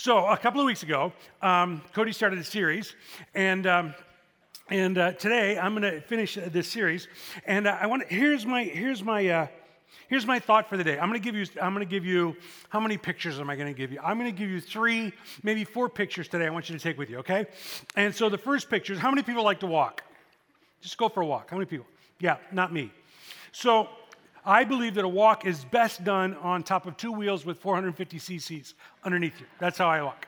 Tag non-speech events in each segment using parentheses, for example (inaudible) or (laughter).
So, a couple of weeks ago, um, Cody started a series, and um, and uh, today I'm going to finish this series. And uh, I want here's my here's my uh, here's my thought for the day. I'm going to give you I'm going to give you how many pictures am I going to give you? I'm going to give you three, maybe four pictures today. I want you to take with you, okay? And so the first picture is how many people like to walk? Just go for a walk. How many people? Yeah, not me. So I believe that a walk is best done on top of two wheels with 450 cc's underneath you. That's how I walk.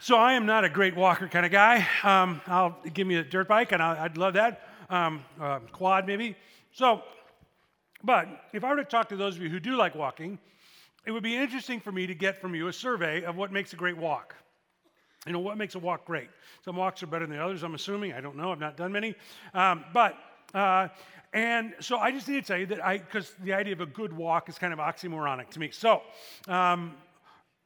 So I am not a great walker kind of guy. Um, I'll give me a dirt bike, and i would love that. Um, uh, quad maybe. So, but if I were to talk to those of you who do like walking, it would be interesting for me to get from you a survey of what makes a great walk. You know, what makes a walk great? Some walks are better than others, I'm assuming. I don't know. I've not done many. Um, but uh, and so I just need to tell you that I, because the idea of a good walk is kind of oxymoronic to me. So, um,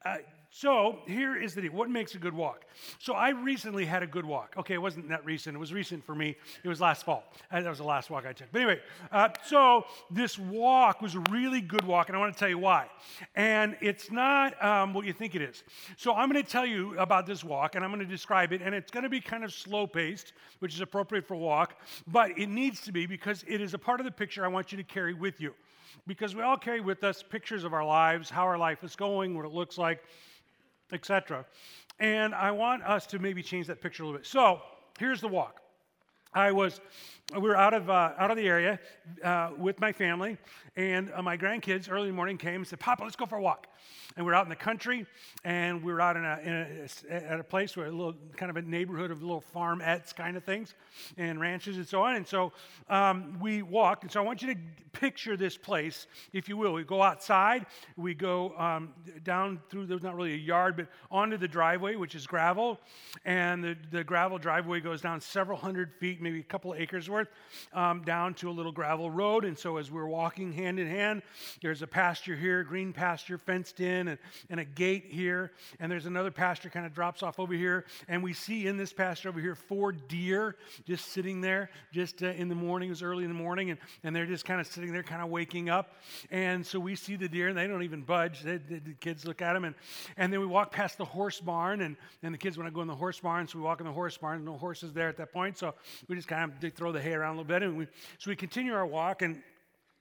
uh, so here is the deal. What makes a good walk? So I recently had a good walk. Okay, it wasn't that recent. It was recent for me. It was last fall. That was the last walk I took. But anyway, uh, so this walk was a really good walk, and I want to tell you why. And it's not um, what you think it is. So I'm going to tell you about this walk, and I'm going to describe it, and it's going to be kind of slow paced, which is appropriate for a walk, but it needs to be because it is a part of the picture I want you to carry with you. Because we all carry with us pictures of our lives, how our life is going, what it looks like etc. And I want us to maybe change that picture a little bit. So here's the walk. I was, we were out of, uh, out of the area uh, with my family, and uh, my grandkids early in the morning came and said, Papa, let's go for a walk and we are out in the country, and we were out in a, in a, at a place where a little kind of a neighborhood of little farmettes kind of things, and ranches and so on. And so um, we walked. And so I want you to picture this place, if you will. We go outside, we go um, down through. There's not really a yard, but onto the driveway, which is gravel, and the, the gravel driveway goes down several hundred feet, maybe a couple acres worth, um, down to a little gravel road. And so as we're walking hand in hand, there's a pasture here, green pasture fenced in and, and a gate here. And there's another pasture kind of drops off over here. And we see in this pasture over here four deer just sitting there just uh, in the morning. It was early in the morning. And, and they're just kind of sitting there, kind of waking up. And so we see the deer and they don't even budge. They, they, the kids look at them. And, and then we walk past the horse barn. And, and the kids want to go in the horse barn. So we walk in the horse barn. and No horses there at that point. So we just kind of throw the hay around a little bit. And we, so we continue our walk. And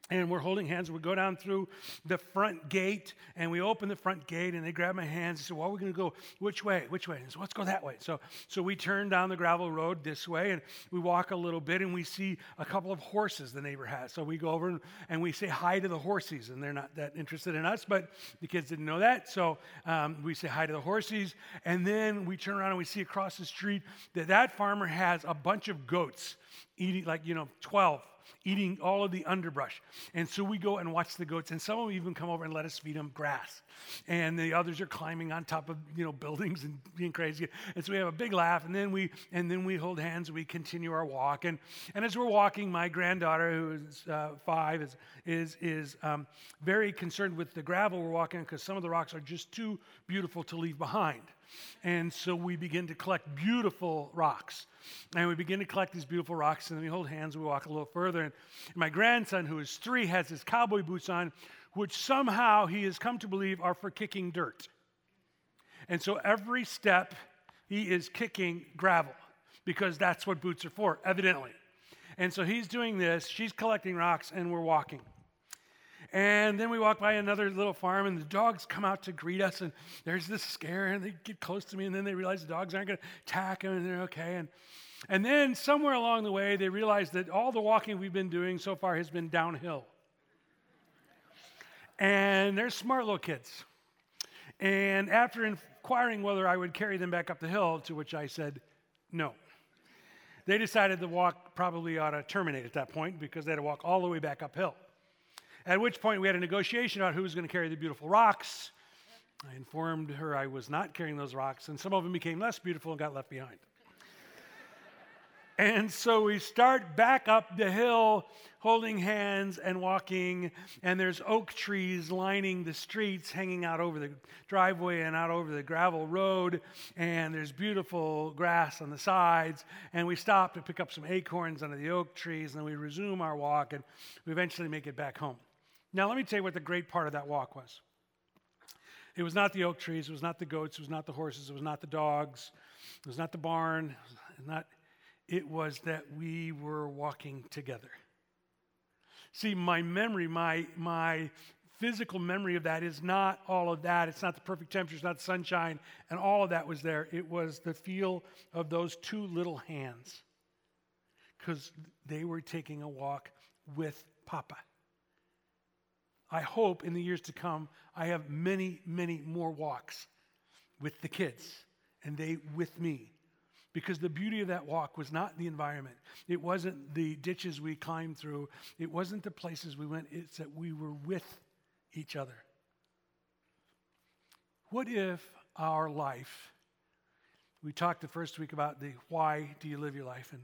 and we're holding hands. We go down through the front gate and we open the front gate and they grab my hands and say, Well, we're going to go which way? Which way? And so let's go that way. So, so we turn down the gravel road this way and we walk a little bit and we see a couple of horses the neighbor has. So we go over and, and we say hi to the horses and they're not that interested in us, but the kids didn't know that. So um, we say hi to the horses and then we turn around and we see across the street that that farmer has a bunch of goats eating, like, you know, 12 eating all of the underbrush. And so we go and watch the goats, and some of them even come over and let us feed them grass. And the others are climbing on top of you know (laughs) buildings and being crazy. And so we have a big laugh, and then we and then we hold hands and we continue our walk. And and as we're walking, my granddaughter, who is uh, five, is is is um, very concerned with the gravel we're walking because some of the rocks are just too beautiful to leave behind. And so we begin to collect beautiful rocks. And we begin to collect these beautiful rocks, and then we hold hands and we walk a little further. And my grandson, who is three, has his cowboy boots on, which somehow he has come to believe are for kicking dirt. And so every step, he is kicking gravel because that's what boots are for, evidently. And so he's doing this, she's collecting rocks, and we're walking. And then we walk by another little farm, and the dogs come out to greet us, and there's this scare, and they get close to me, and then they realize the dogs aren't going to attack them, and they're okay. And, and then somewhere along the way, they realize that all the walking we've been doing so far has been downhill. And they're smart little kids. And after inquiring whether I would carry them back up the hill, to which I said no, they decided the walk probably ought to terminate at that point because they had to walk all the way back uphill. At which point we had a negotiation about who was going to carry the beautiful rocks. I informed her I was not carrying those rocks, and some of them became less beautiful and got left behind. And so we start back up the hill, holding hands and walking, and there's oak trees lining the streets, hanging out over the driveway and out over the gravel road, and there's beautiful grass on the sides. And we stop to pick up some acorns under the oak trees, and then we resume our walk, and we eventually make it back home. Now, let me tell you what the great part of that walk was. It was not the oak trees, it was not the goats, it was not the horses, it was not the dogs, it was not the barn, it was, not, it was that we were walking together. See, my memory, my, my physical memory of that is not all of that. It's not the perfect temperature, it's not sunshine, and all of that was there. It was the feel of those two little hands because they were taking a walk with Papa. I hope in the years to come, I have many, many more walks with the kids and they with me. Because the beauty of that walk was not the environment. It wasn't the ditches we climbed through. It wasn't the places we went. It's that we were with each other. What if our life, we talked the first week about the why do you live your life, and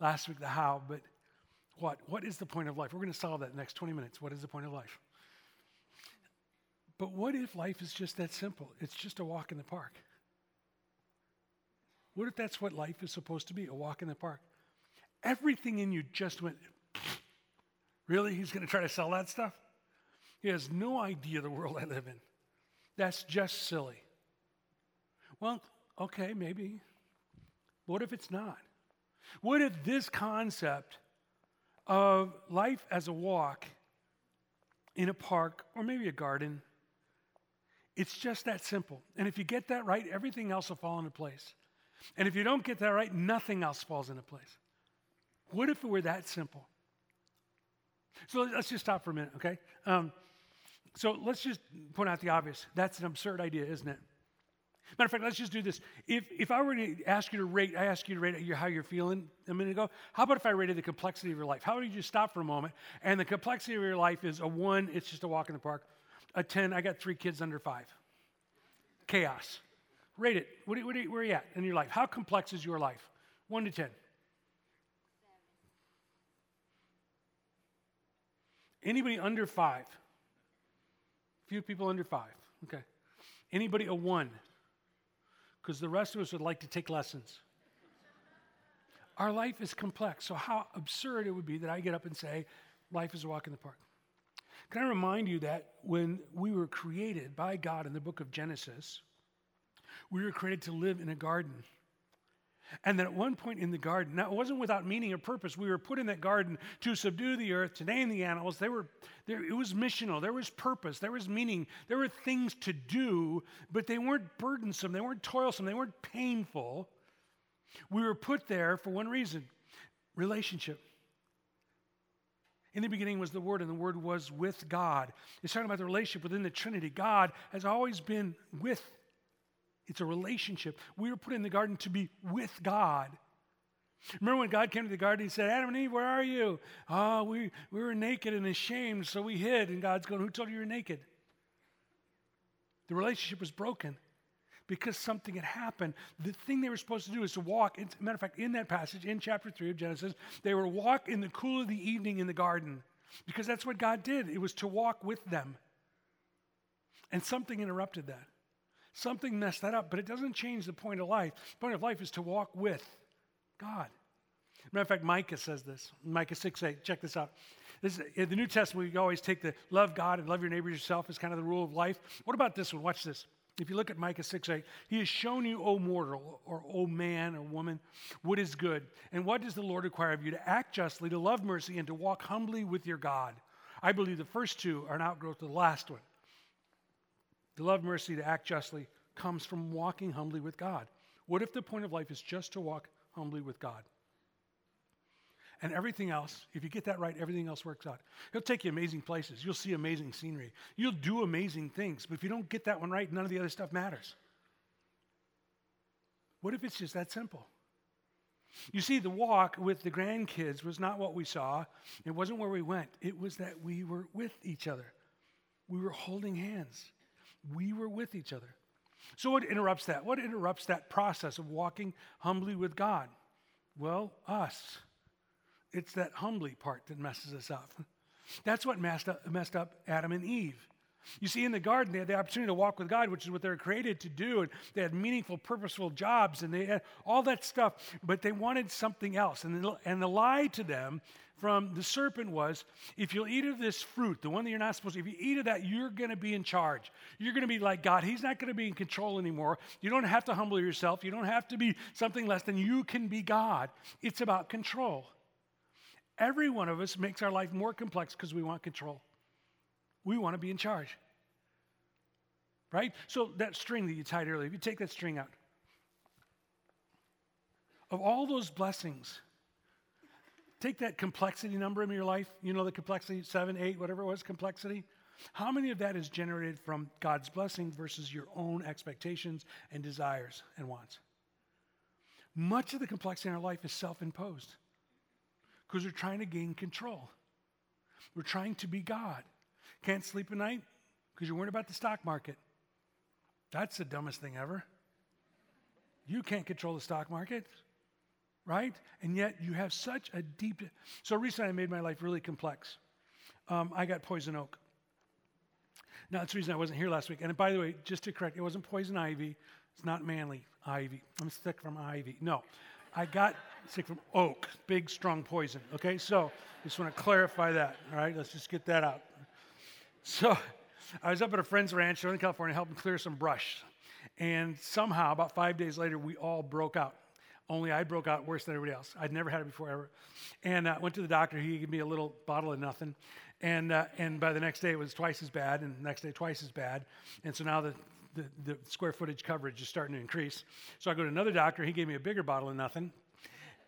last week the how, but what? What is the point of life? We're going to solve that next 20 minutes. What is the point of life? But what if life is just that simple? It's just a walk in the park. What if that's what life is supposed to be a walk in the park? Everything in you just went, (sniffs) really? He's going to try to sell that stuff? He has no idea the world I live in. That's just silly. Well, okay, maybe. What if it's not? What if this concept of life as a walk in a park or maybe a garden, it's just that simple. And if you get that right, everything else will fall into place. And if you don't get that right, nothing else falls into place. What if it were that simple? So let's just stop for a minute, okay? Um, so let's just point out the obvious. That's an absurd idea, isn't it? Matter of fact, let's just do this. If, if I were to ask you to rate, I ask you to rate how you're feeling a minute ago. How about if I rated the complexity of your life? How about you just stop for a moment? And the complexity of your life is a one, it's just a walk in the park. A 10, I got three kids under five. Chaos. Rate it. What, what, where are you at in your life? How complex is your life? One to 10. Anybody under five? Few people under five. Okay. Anybody a one? Because the rest of us would like to take lessons. Our life is complex. So, how absurd it would be that I get up and say, life is a walk in the park. Can I remind you that when we were created by God in the book of Genesis, we were created to live in a garden. And that at one point in the garden, now it wasn't without meaning or purpose. We were put in that garden to subdue the earth, to name the animals. They were, there, it was missional. There was purpose. There was meaning. There were things to do, but they weren't burdensome. They weren't toilsome. They weren't painful. We were put there for one reason relationship. In the beginning was the Word, and the Word was with God. It's talking about the relationship within the Trinity. God has always been with it's a relationship. We were put in the garden to be with God. Remember when God came to the garden, he said, Adam and Eve, where are you? Oh, we, we were naked and ashamed, so we hid. And God's going, Who told you you were naked? The relationship was broken because something had happened. The thing they were supposed to do is to walk. A matter of fact, in that passage, in chapter 3 of Genesis, they were to walk in the cool of the evening in the garden because that's what God did. It was to walk with them. And something interrupted that. Something messed that up, but it doesn't change the point of life. The point of life is to walk with God. Matter of fact, Micah says this. Micah 6 8. Check this out. This, in the New Testament, we always take the love God and love your neighbor yourself as kind of the rule of life. What about this one? Watch this. If you look at Micah 6 8, he has shown you, O mortal, or O man or woman, what is good. And what does the Lord require of you? To act justly, to love mercy, and to walk humbly with your God. I believe the first two are an outgrowth of the last one. To love mercy, to act justly, comes from walking humbly with God. What if the point of life is just to walk humbly with God? And everything else, if you get that right, everything else works out. He'll take you amazing places. You'll see amazing scenery. You'll do amazing things. But if you don't get that one right, none of the other stuff matters. What if it's just that simple? You see, the walk with the grandkids was not what we saw. It wasn't where we went. It was that we were with each other. We were holding hands. We were with each other. So, what interrupts that? What interrupts that process of walking humbly with God? Well, us. It's that humbly part that messes us up. That's what messed up, messed up Adam and Eve. You see, in the garden, they had the opportunity to walk with God, which is what they were created to do. And they had meaningful, purposeful jobs, and they had all that stuff. But they wanted something else. And the, and the lie to them from the serpent was if you'll eat of this fruit, the one that you're not supposed to, if you eat of that, you're going to be in charge. You're going to be like God. He's not going to be in control anymore. You don't have to humble yourself. You don't have to be something less than you can be God. It's about control. Every one of us makes our life more complex because we want control. We want to be in charge. Right? So that string that you tied earlier, if you take that string out, of all those blessings, take that complexity number in your life. You know the complexity, seven, eight, whatever it was, complexity. How many of that is generated from God's blessing versus your own expectations and desires and wants? Much of the complexity in our life is self imposed because we're trying to gain control. We're trying to be God. Can't sleep at night because you're worried about the stock market. That's the dumbest thing ever. You can't control the stock market, right? And yet you have such a deep. So recently I made my life really complex. Um, I got poison oak. Now, that's the reason I wasn't here last week. And by the way, just to correct, it wasn't poison ivy. It's not manly ivy. I'm sick from ivy. No, I got sick from oak, big, strong poison. Okay, so just want to clarify that. All right, let's just get that out. So I was up at a friend's ranch in Northern California helping clear some brush. And somehow, about five days later, we all broke out. Only I broke out worse than everybody else. I'd never had it before ever. And uh, went to the doctor. He gave me a little bottle of nothing. And, uh, and by the next day, it was twice as bad. And next day, twice as bad. And so now the, the, the square footage coverage is starting to increase. So I go to another doctor. He gave me a bigger bottle of nothing.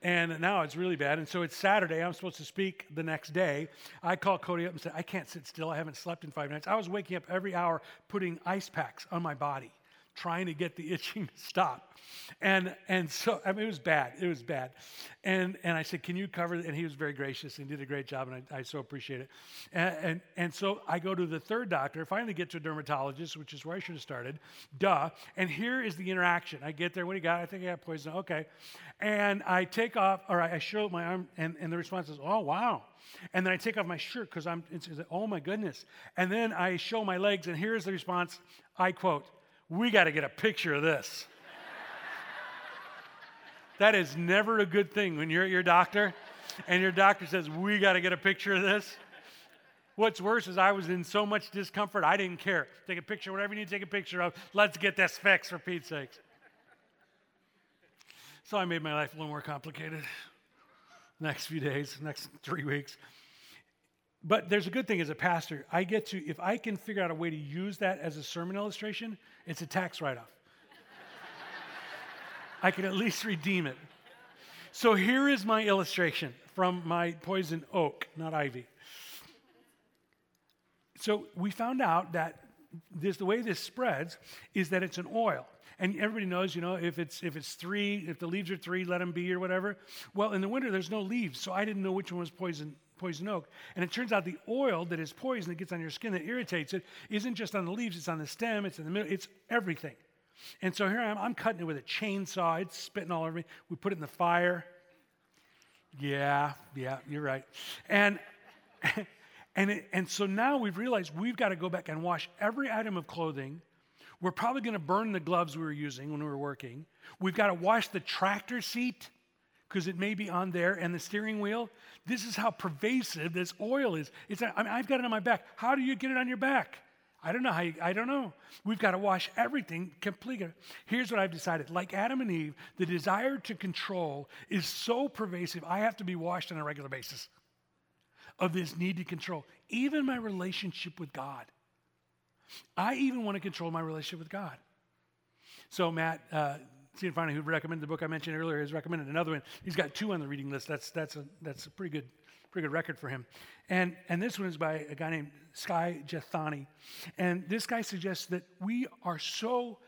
And now it's really bad. And so it's Saturday. I'm supposed to speak the next day. I call Cody up and say, I can't sit still. I haven't slept in five nights. I was waking up every hour putting ice packs on my body trying to get the itching to stop. And, and so, I mean, it was bad. It was bad. And, and I said, Can you cover it? And he was very gracious and did a great job, and I, I so appreciate it. And, and, and so I go to the third doctor, finally get to a dermatologist, which is where I should have started. Duh. And here is the interaction. I get there. What do you got? I think I got poison. Okay. And I take off, or I show my arm, and, and the response is, Oh, wow. And then I take off my shirt because I'm, it's, it's, oh my goodness. And then I show my legs, and here's the response I quote, we got to get a picture of this. that is never a good thing when you're at your doctor and your doctor says, We got to get a picture of this. What's worse is I was in so much discomfort, I didn't care. Take a picture, whatever you need to take a picture of. Let's get this fixed for Pete's sakes. So I made my life a little more complicated. Next few days, next three weeks. But there's a good thing as a pastor. I get to, if I can figure out a way to use that as a sermon illustration, it's a tax write off. (laughs) I can at least redeem it. So here is my illustration from my poison oak, not ivy. So we found out that this, the way this spreads is that it's an oil. And everybody knows, you know, if it's if it's three, if the leaves are three, let them be or whatever. Well, in the winter there's no leaves, so I didn't know which one was poison poison oak. And it turns out the oil that is poison that gets on your skin that irritates it isn't just on the leaves, it's on the stem, it's in the middle, it's everything. And so here I am, I'm cutting it with a chainsaw, it's spitting all over me. We put it in the fire. Yeah, yeah, you're right. And (laughs) and it, and so now we've realized we've got to go back and wash every item of clothing. We're probably going to burn the gloves we were using when we were working. We've got to wash the tractor seat because it may be on there and the steering wheel. This is how pervasive this oil is. It's, I mean, I've got it on my back. How do you get it on your back? I don't know how you, I don't know. We've got to wash everything completely. Here's what I've decided. Like Adam and Eve, the desire to control is so pervasive, I have to be washed on a regular basis of this need to control. Even my relationship with God. I even want to control my relationship with God. So, Matt, uh, Stephen who recommended the book I mentioned earlier, has recommended another one. He's got two on the reading list. That's, that's, a, that's a pretty good, pretty good record for him. And, and this one is by a guy named Skye Jethani. And this guy suggests that we are so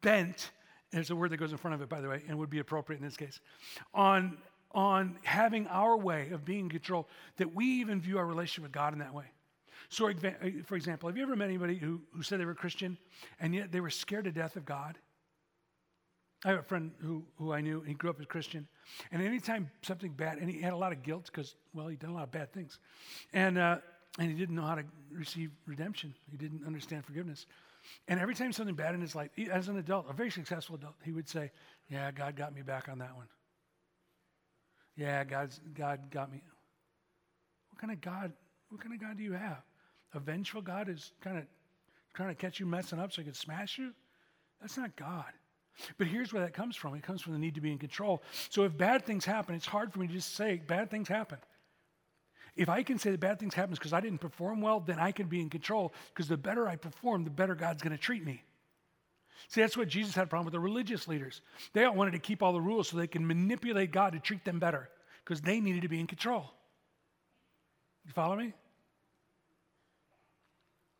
bent, there's a word that goes in front of it, by the way, and would be appropriate in this case, on, on having our way of being in control that we even view our relationship with God in that way. So, for example, have you ever met anybody who, who said they were Christian and yet they were scared to death of God? I have a friend who, who I knew, he grew up as Christian. And anytime something bad, and he had a lot of guilt because, well, he'd done a lot of bad things. And, uh, and he didn't know how to receive redemption. He didn't understand forgiveness. And every time something bad in his life, as an adult, a very successful adult, he would say, Yeah, God got me back on that one. Yeah, God's, God got me. What kind of God, what kind of God do you have? A vengeful God is kind of trying to catch you messing up so he can smash you? That's not God. But here's where that comes from. It comes from the need to be in control. So if bad things happen, it's hard for me to just say bad things happen. If I can say that bad things happen because I didn't perform well, then I can be in control because the better I perform, the better God's going to treat me. See, that's what Jesus had a problem with the religious leaders. They all wanted to keep all the rules so they can manipulate God to treat them better because they needed to be in control. You follow me?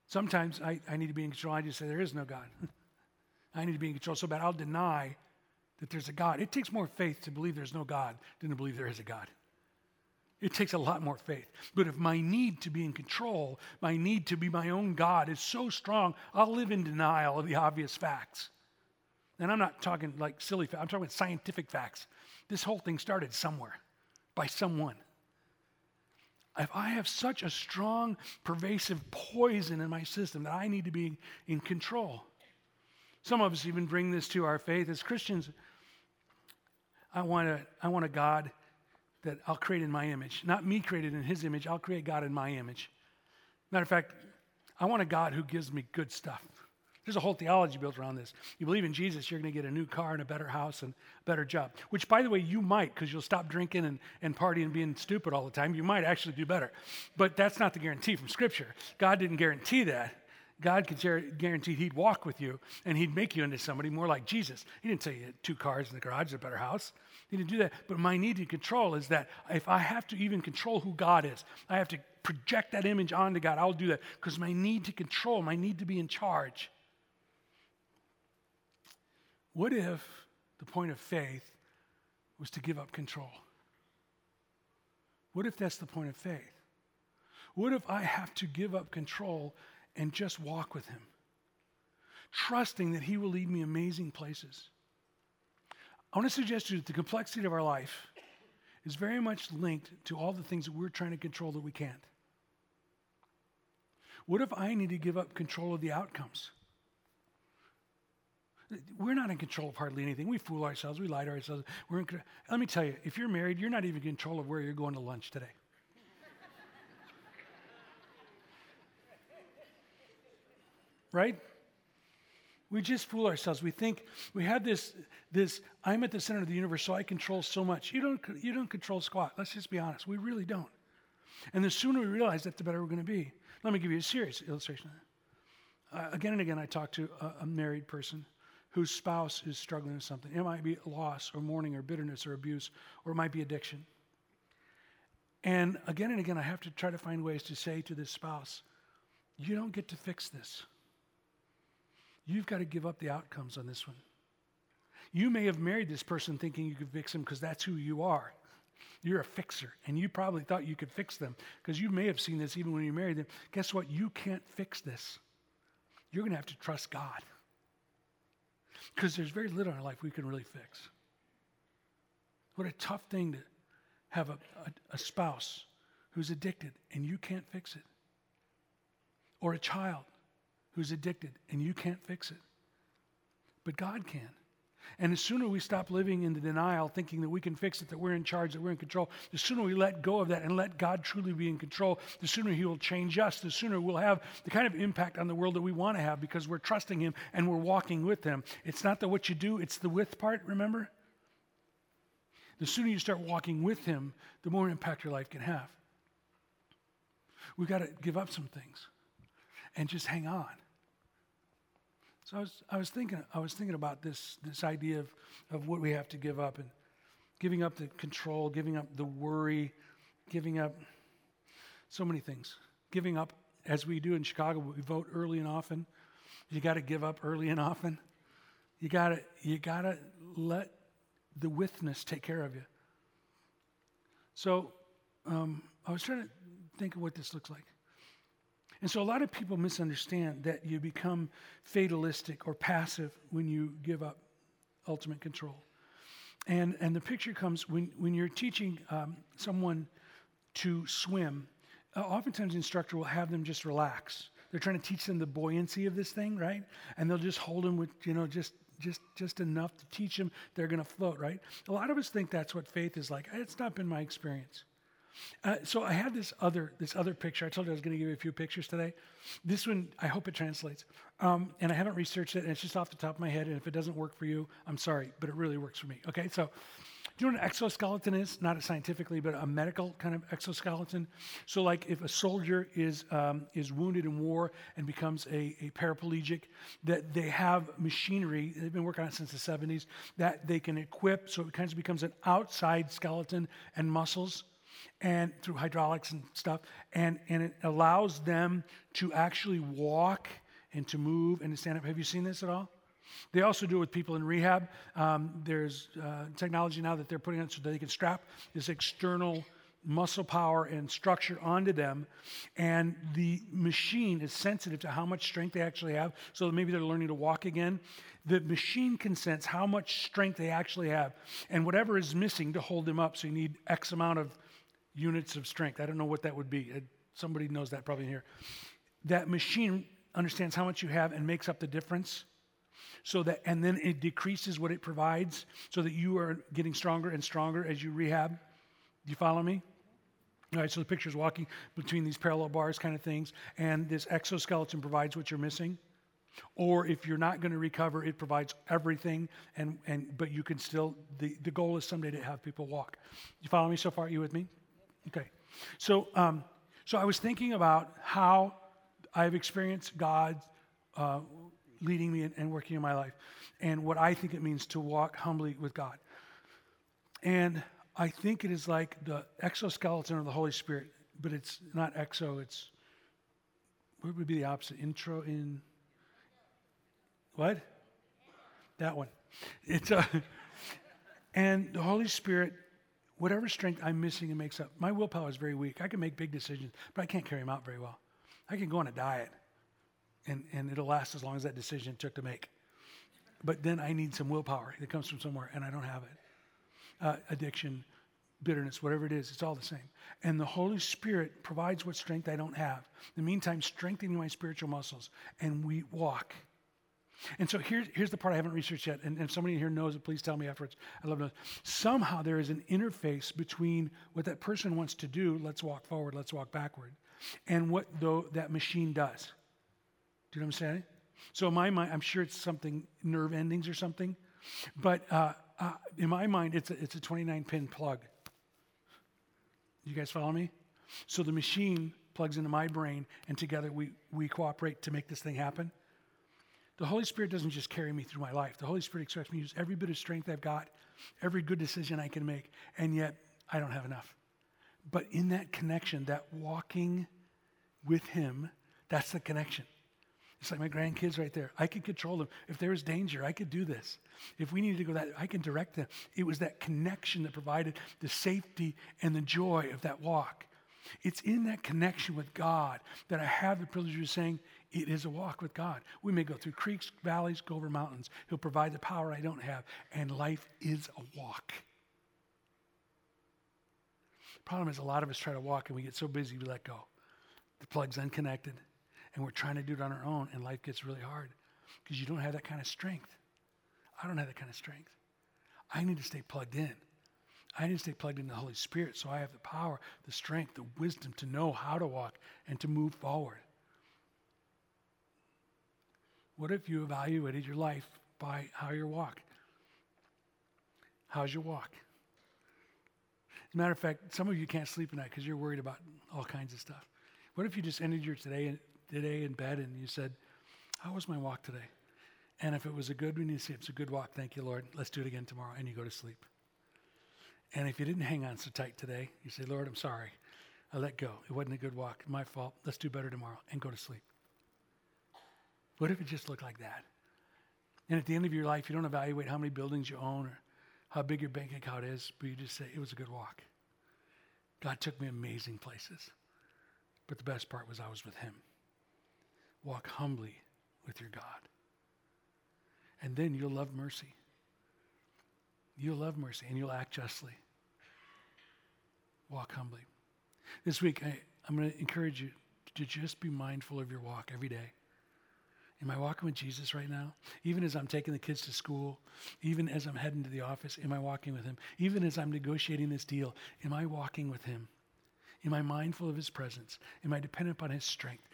Sometimes I, I need to be in control. I just say, there is no God. (laughs) I need to be in control so bad I'll deny that there's a God. It takes more faith to believe there's no God than to believe there is a God. It takes a lot more faith. But if my need to be in control, my need to be my own God is so strong, I'll live in denial of the obvious facts. And I'm not talking like silly facts, I'm talking scientific facts. This whole thing started somewhere by someone. If I have such a strong, pervasive poison in my system that I need to be in control. Some of us even bring this to our faith as Christians. I want a, I want a God that I'll create in my image. Not me created in his image, I'll create God in my image. Matter of fact, I want a God who gives me good stuff. There's a whole theology built around this. You believe in Jesus, you're going to get a new car and a better house and a better job, which, by the way, you might because you'll stop drinking and, and partying and being stupid all the time. You might actually do better. But that's not the guarantee from Scripture. God didn't guarantee that. God could guarantee He'd walk with you and He'd make you into somebody more like Jesus. He didn't say you two cars in the garage, a better house. He didn't do that. But my need to control is that if I have to even control who God is, I have to project that image onto God. I'll do that because my need to control, my need to be in charge. What if the point of faith was to give up control? What if that's the point of faith? What if I have to give up control and just walk with Him, trusting that He will lead me amazing places? I want to suggest to you that the complexity of our life is very much linked to all the things that we're trying to control that we can't. What if I need to give up control of the outcomes? We're not in control of hardly anything. We fool ourselves. We lie to ourselves. We're in, let me tell you, if you're married, you're not even in control of where you're going to lunch today. Right? We just fool ourselves. We think we have this, this I'm at the center of the universe, so I control so much. You don't, you don't control squat. Let's just be honest. We really don't. And the sooner we realize that, the better we're going to be. Let me give you a serious illustration. Uh, again and again, I talk to a, a married person whose spouse is struggling with something. It might be loss or mourning or bitterness or abuse, or it might be addiction. And again and again, I have to try to find ways to say to this spouse, you don't get to fix this. You've got to give up the outcomes on this one. You may have married this person thinking you could fix them because that's who you are. You're a fixer, and you probably thought you could fix them because you may have seen this even when you married them. Guess what? You can't fix this. You're going to have to trust God because there's very little in our life we can really fix. What a tough thing to have a, a, a spouse who's addicted and you can't fix it, or a child who's addicted and you can't fix it. But God can. And the sooner we stop living in the denial, thinking that we can fix it, that we're in charge, that we're in control, the sooner we let go of that and let God truly be in control, the sooner He will change us, the sooner we'll have the kind of impact on the world that we want to have because we're trusting Him and we're walking with Him. It's not the what you do, it's the with part, remember? The sooner you start walking with Him, the more impact your life can have. We've got to give up some things and just hang on. So I was, I was thinking, I was thinking about this, this idea of, of what we have to give up and giving up the control, giving up the worry, giving up so many things. Giving up, as we do in Chicago, we vote early and often. You got to give up early and often. You got to you got to let the withness take care of you. So um, I was trying to think of what this looks like. And so a lot of people misunderstand that you become fatalistic or passive when you give up ultimate control. And, and the picture comes when, when you're teaching um, someone to swim. uh, oftentimes the instructor will have them just relax. They're trying to teach them the buoyancy of this thing, right? And they'll just hold them with, you know, just just just enough to teach them they're going to float, right? A lot of us think that's what faith is like. It's not been my experience. Uh, so I had this other this other picture. I told you I was going to give you a few pictures today. This one, I hope it translates. Um, and I haven't researched it, and it's just off the top of my head. And if it doesn't work for you, I'm sorry, but it really works for me. Okay, so do you know what an exoskeleton is? Not scientifically, but a medical kind of exoskeleton. So, like if a soldier is um, is wounded in war and becomes a, a paraplegic, that they have machinery. They've been working on it since the 70s that they can equip, so it kind of becomes an outside skeleton and muscles and through hydraulics and stuff, and, and it allows them to actually walk and to move and to stand up. Have you seen this at all? They also do it with people in rehab. Um, there's uh, technology now that they're putting on so that they can strap this external muscle power and structure onto them. And the machine is sensitive to how much strength they actually have. So maybe they're learning to walk again. The machine can sense how much strength they actually have and whatever is missing to hold them up. So you need X amount of units of strength. I don't know what that would be. Uh, somebody knows that probably here. That machine understands how much you have and makes up the difference so that and then it decreases what it provides so that you are getting stronger and stronger as you rehab do you follow me all right so the picture is walking between these parallel bars kind of things and this exoskeleton provides what you're missing or if you're not going to recover it provides everything and, and but you can still the, the goal is someday to have people walk you follow me so far Are you with me okay so um, so i was thinking about how i've experienced god uh, leading me and working in my life, and what I think it means to walk humbly with God. And I think it is like the exoskeleton of the Holy Spirit, but it's not exo, it's what would be the opposite? Intro in what? That one. It's a (laughs) and the Holy Spirit, whatever strength I'm missing, it makes up. My willpower is very weak. I can make big decisions, but I can't carry them out very well. I can go on a diet and, and it'll last as long as that decision took to make. But then I need some willpower that comes from somewhere, and I don't have it. Uh, addiction, bitterness, whatever it is, it's all the same. And the Holy Spirit provides what strength I don't have. In the meantime, strengthening my spiritual muscles, and we walk. And so here's, here's the part I haven't researched yet, and if somebody here knows it, please tell me afterwards. I love to. Somehow there is an interface between what that person wants to do, let's walk forward, let's walk backward, and what though that machine does. Do you know what I'm saying? So in my mind, I'm sure it's something nerve endings or something, but uh, uh, in my mind, it's a, it's a 29 pin plug. You guys follow me? So the machine plugs into my brain, and together we, we cooperate to make this thing happen. The Holy Spirit doesn't just carry me through my life. The Holy Spirit expects me to use every bit of strength I've got, every good decision I can make, and yet I don't have enough. But in that connection, that walking with Him, that's the connection. It's like my grandkids right there. I could control them. If there was danger, I could do this. If we needed to go that, I can direct them. It was that connection that provided the safety and the joy of that walk. It's in that connection with God that I have the privilege of saying, it is a walk with God. We may go through creeks, valleys, go over mountains. He'll provide the power I don't have, and life is a walk. The problem is, a lot of us try to walk and we get so busy we let go. The plug's unconnected and we're trying to do it on our own, and life gets really hard because you don't have that kind of strength. I don't have that kind of strength. I need to stay plugged in. I need to stay plugged in the Holy Spirit so I have the power, the strength, the wisdom to know how to walk and to move forward. What if you evaluated your life by how you walk? How's your walk? As a matter of fact, some of you can't sleep at night because you're worried about all kinds of stuff. What if you just ended your today today in bed and you said, How was my walk today? And if it was a good one, you say, It's a good walk. Thank you, Lord. Let's do it again tomorrow. And you go to sleep. And if you didn't hang on so tight today, you say, Lord, I'm sorry. I let go. It wasn't a good walk. My fault. Let's do better tomorrow and go to sleep. What if it just looked like that? And at the end of your life, you don't evaluate how many buildings you own or how big your bank account is, but you just say, it was a good walk. God took me amazing places. But the best part was I was with Him. Walk humbly with your God. And then you'll love mercy. You'll love mercy and you'll act justly. Walk humbly. This week, I, I'm going to encourage you to just be mindful of your walk every day. Am I walking with Jesus right now? Even as I'm taking the kids to school, even as I'm heading to the office, am I walking with Him? Even as I'm negotiating this deal, am I walking with Him? Am I mindful of His presence? Am I dependent upon His strength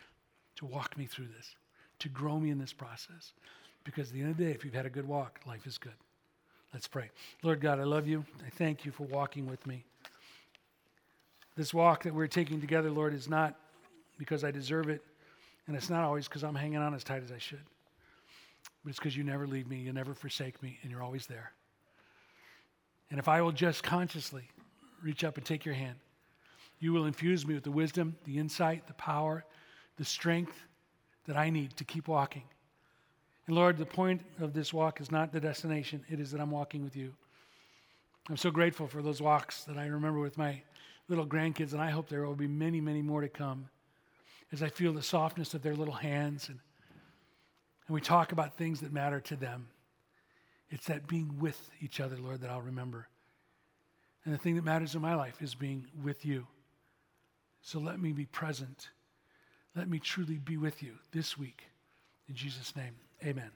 to walk me through this, to grow me in this process? Because at the end of the day, if you've had a good walk, life is good. Let's pray. Lord God, I love you. I thank you for walking with me. This walk that we're taking together, Lord, is not because I deserve it and it's not always because I'm hanging on as tight as I should, but it's because you never leave me, you never forsake me, and you're always there. And if I will just consciously reach up and take your hand, you will infuse me with the wisdom, the insight, the power, the strength that I need to keep walking. And Lord, the point of this walk is not the destination, it is that I'm walking with you. I'm so grateful for those walks that I remember with my little grandkids, and I hope there will be many, many more to come as I feel the softness of their little hands and, and we talk about things that matter to them. It's that being with each other, Lord, that I'll remember. And the thing that matters in my life is being with you. So let me be present. Let me truly be with you this week. In Jesus' name, amen.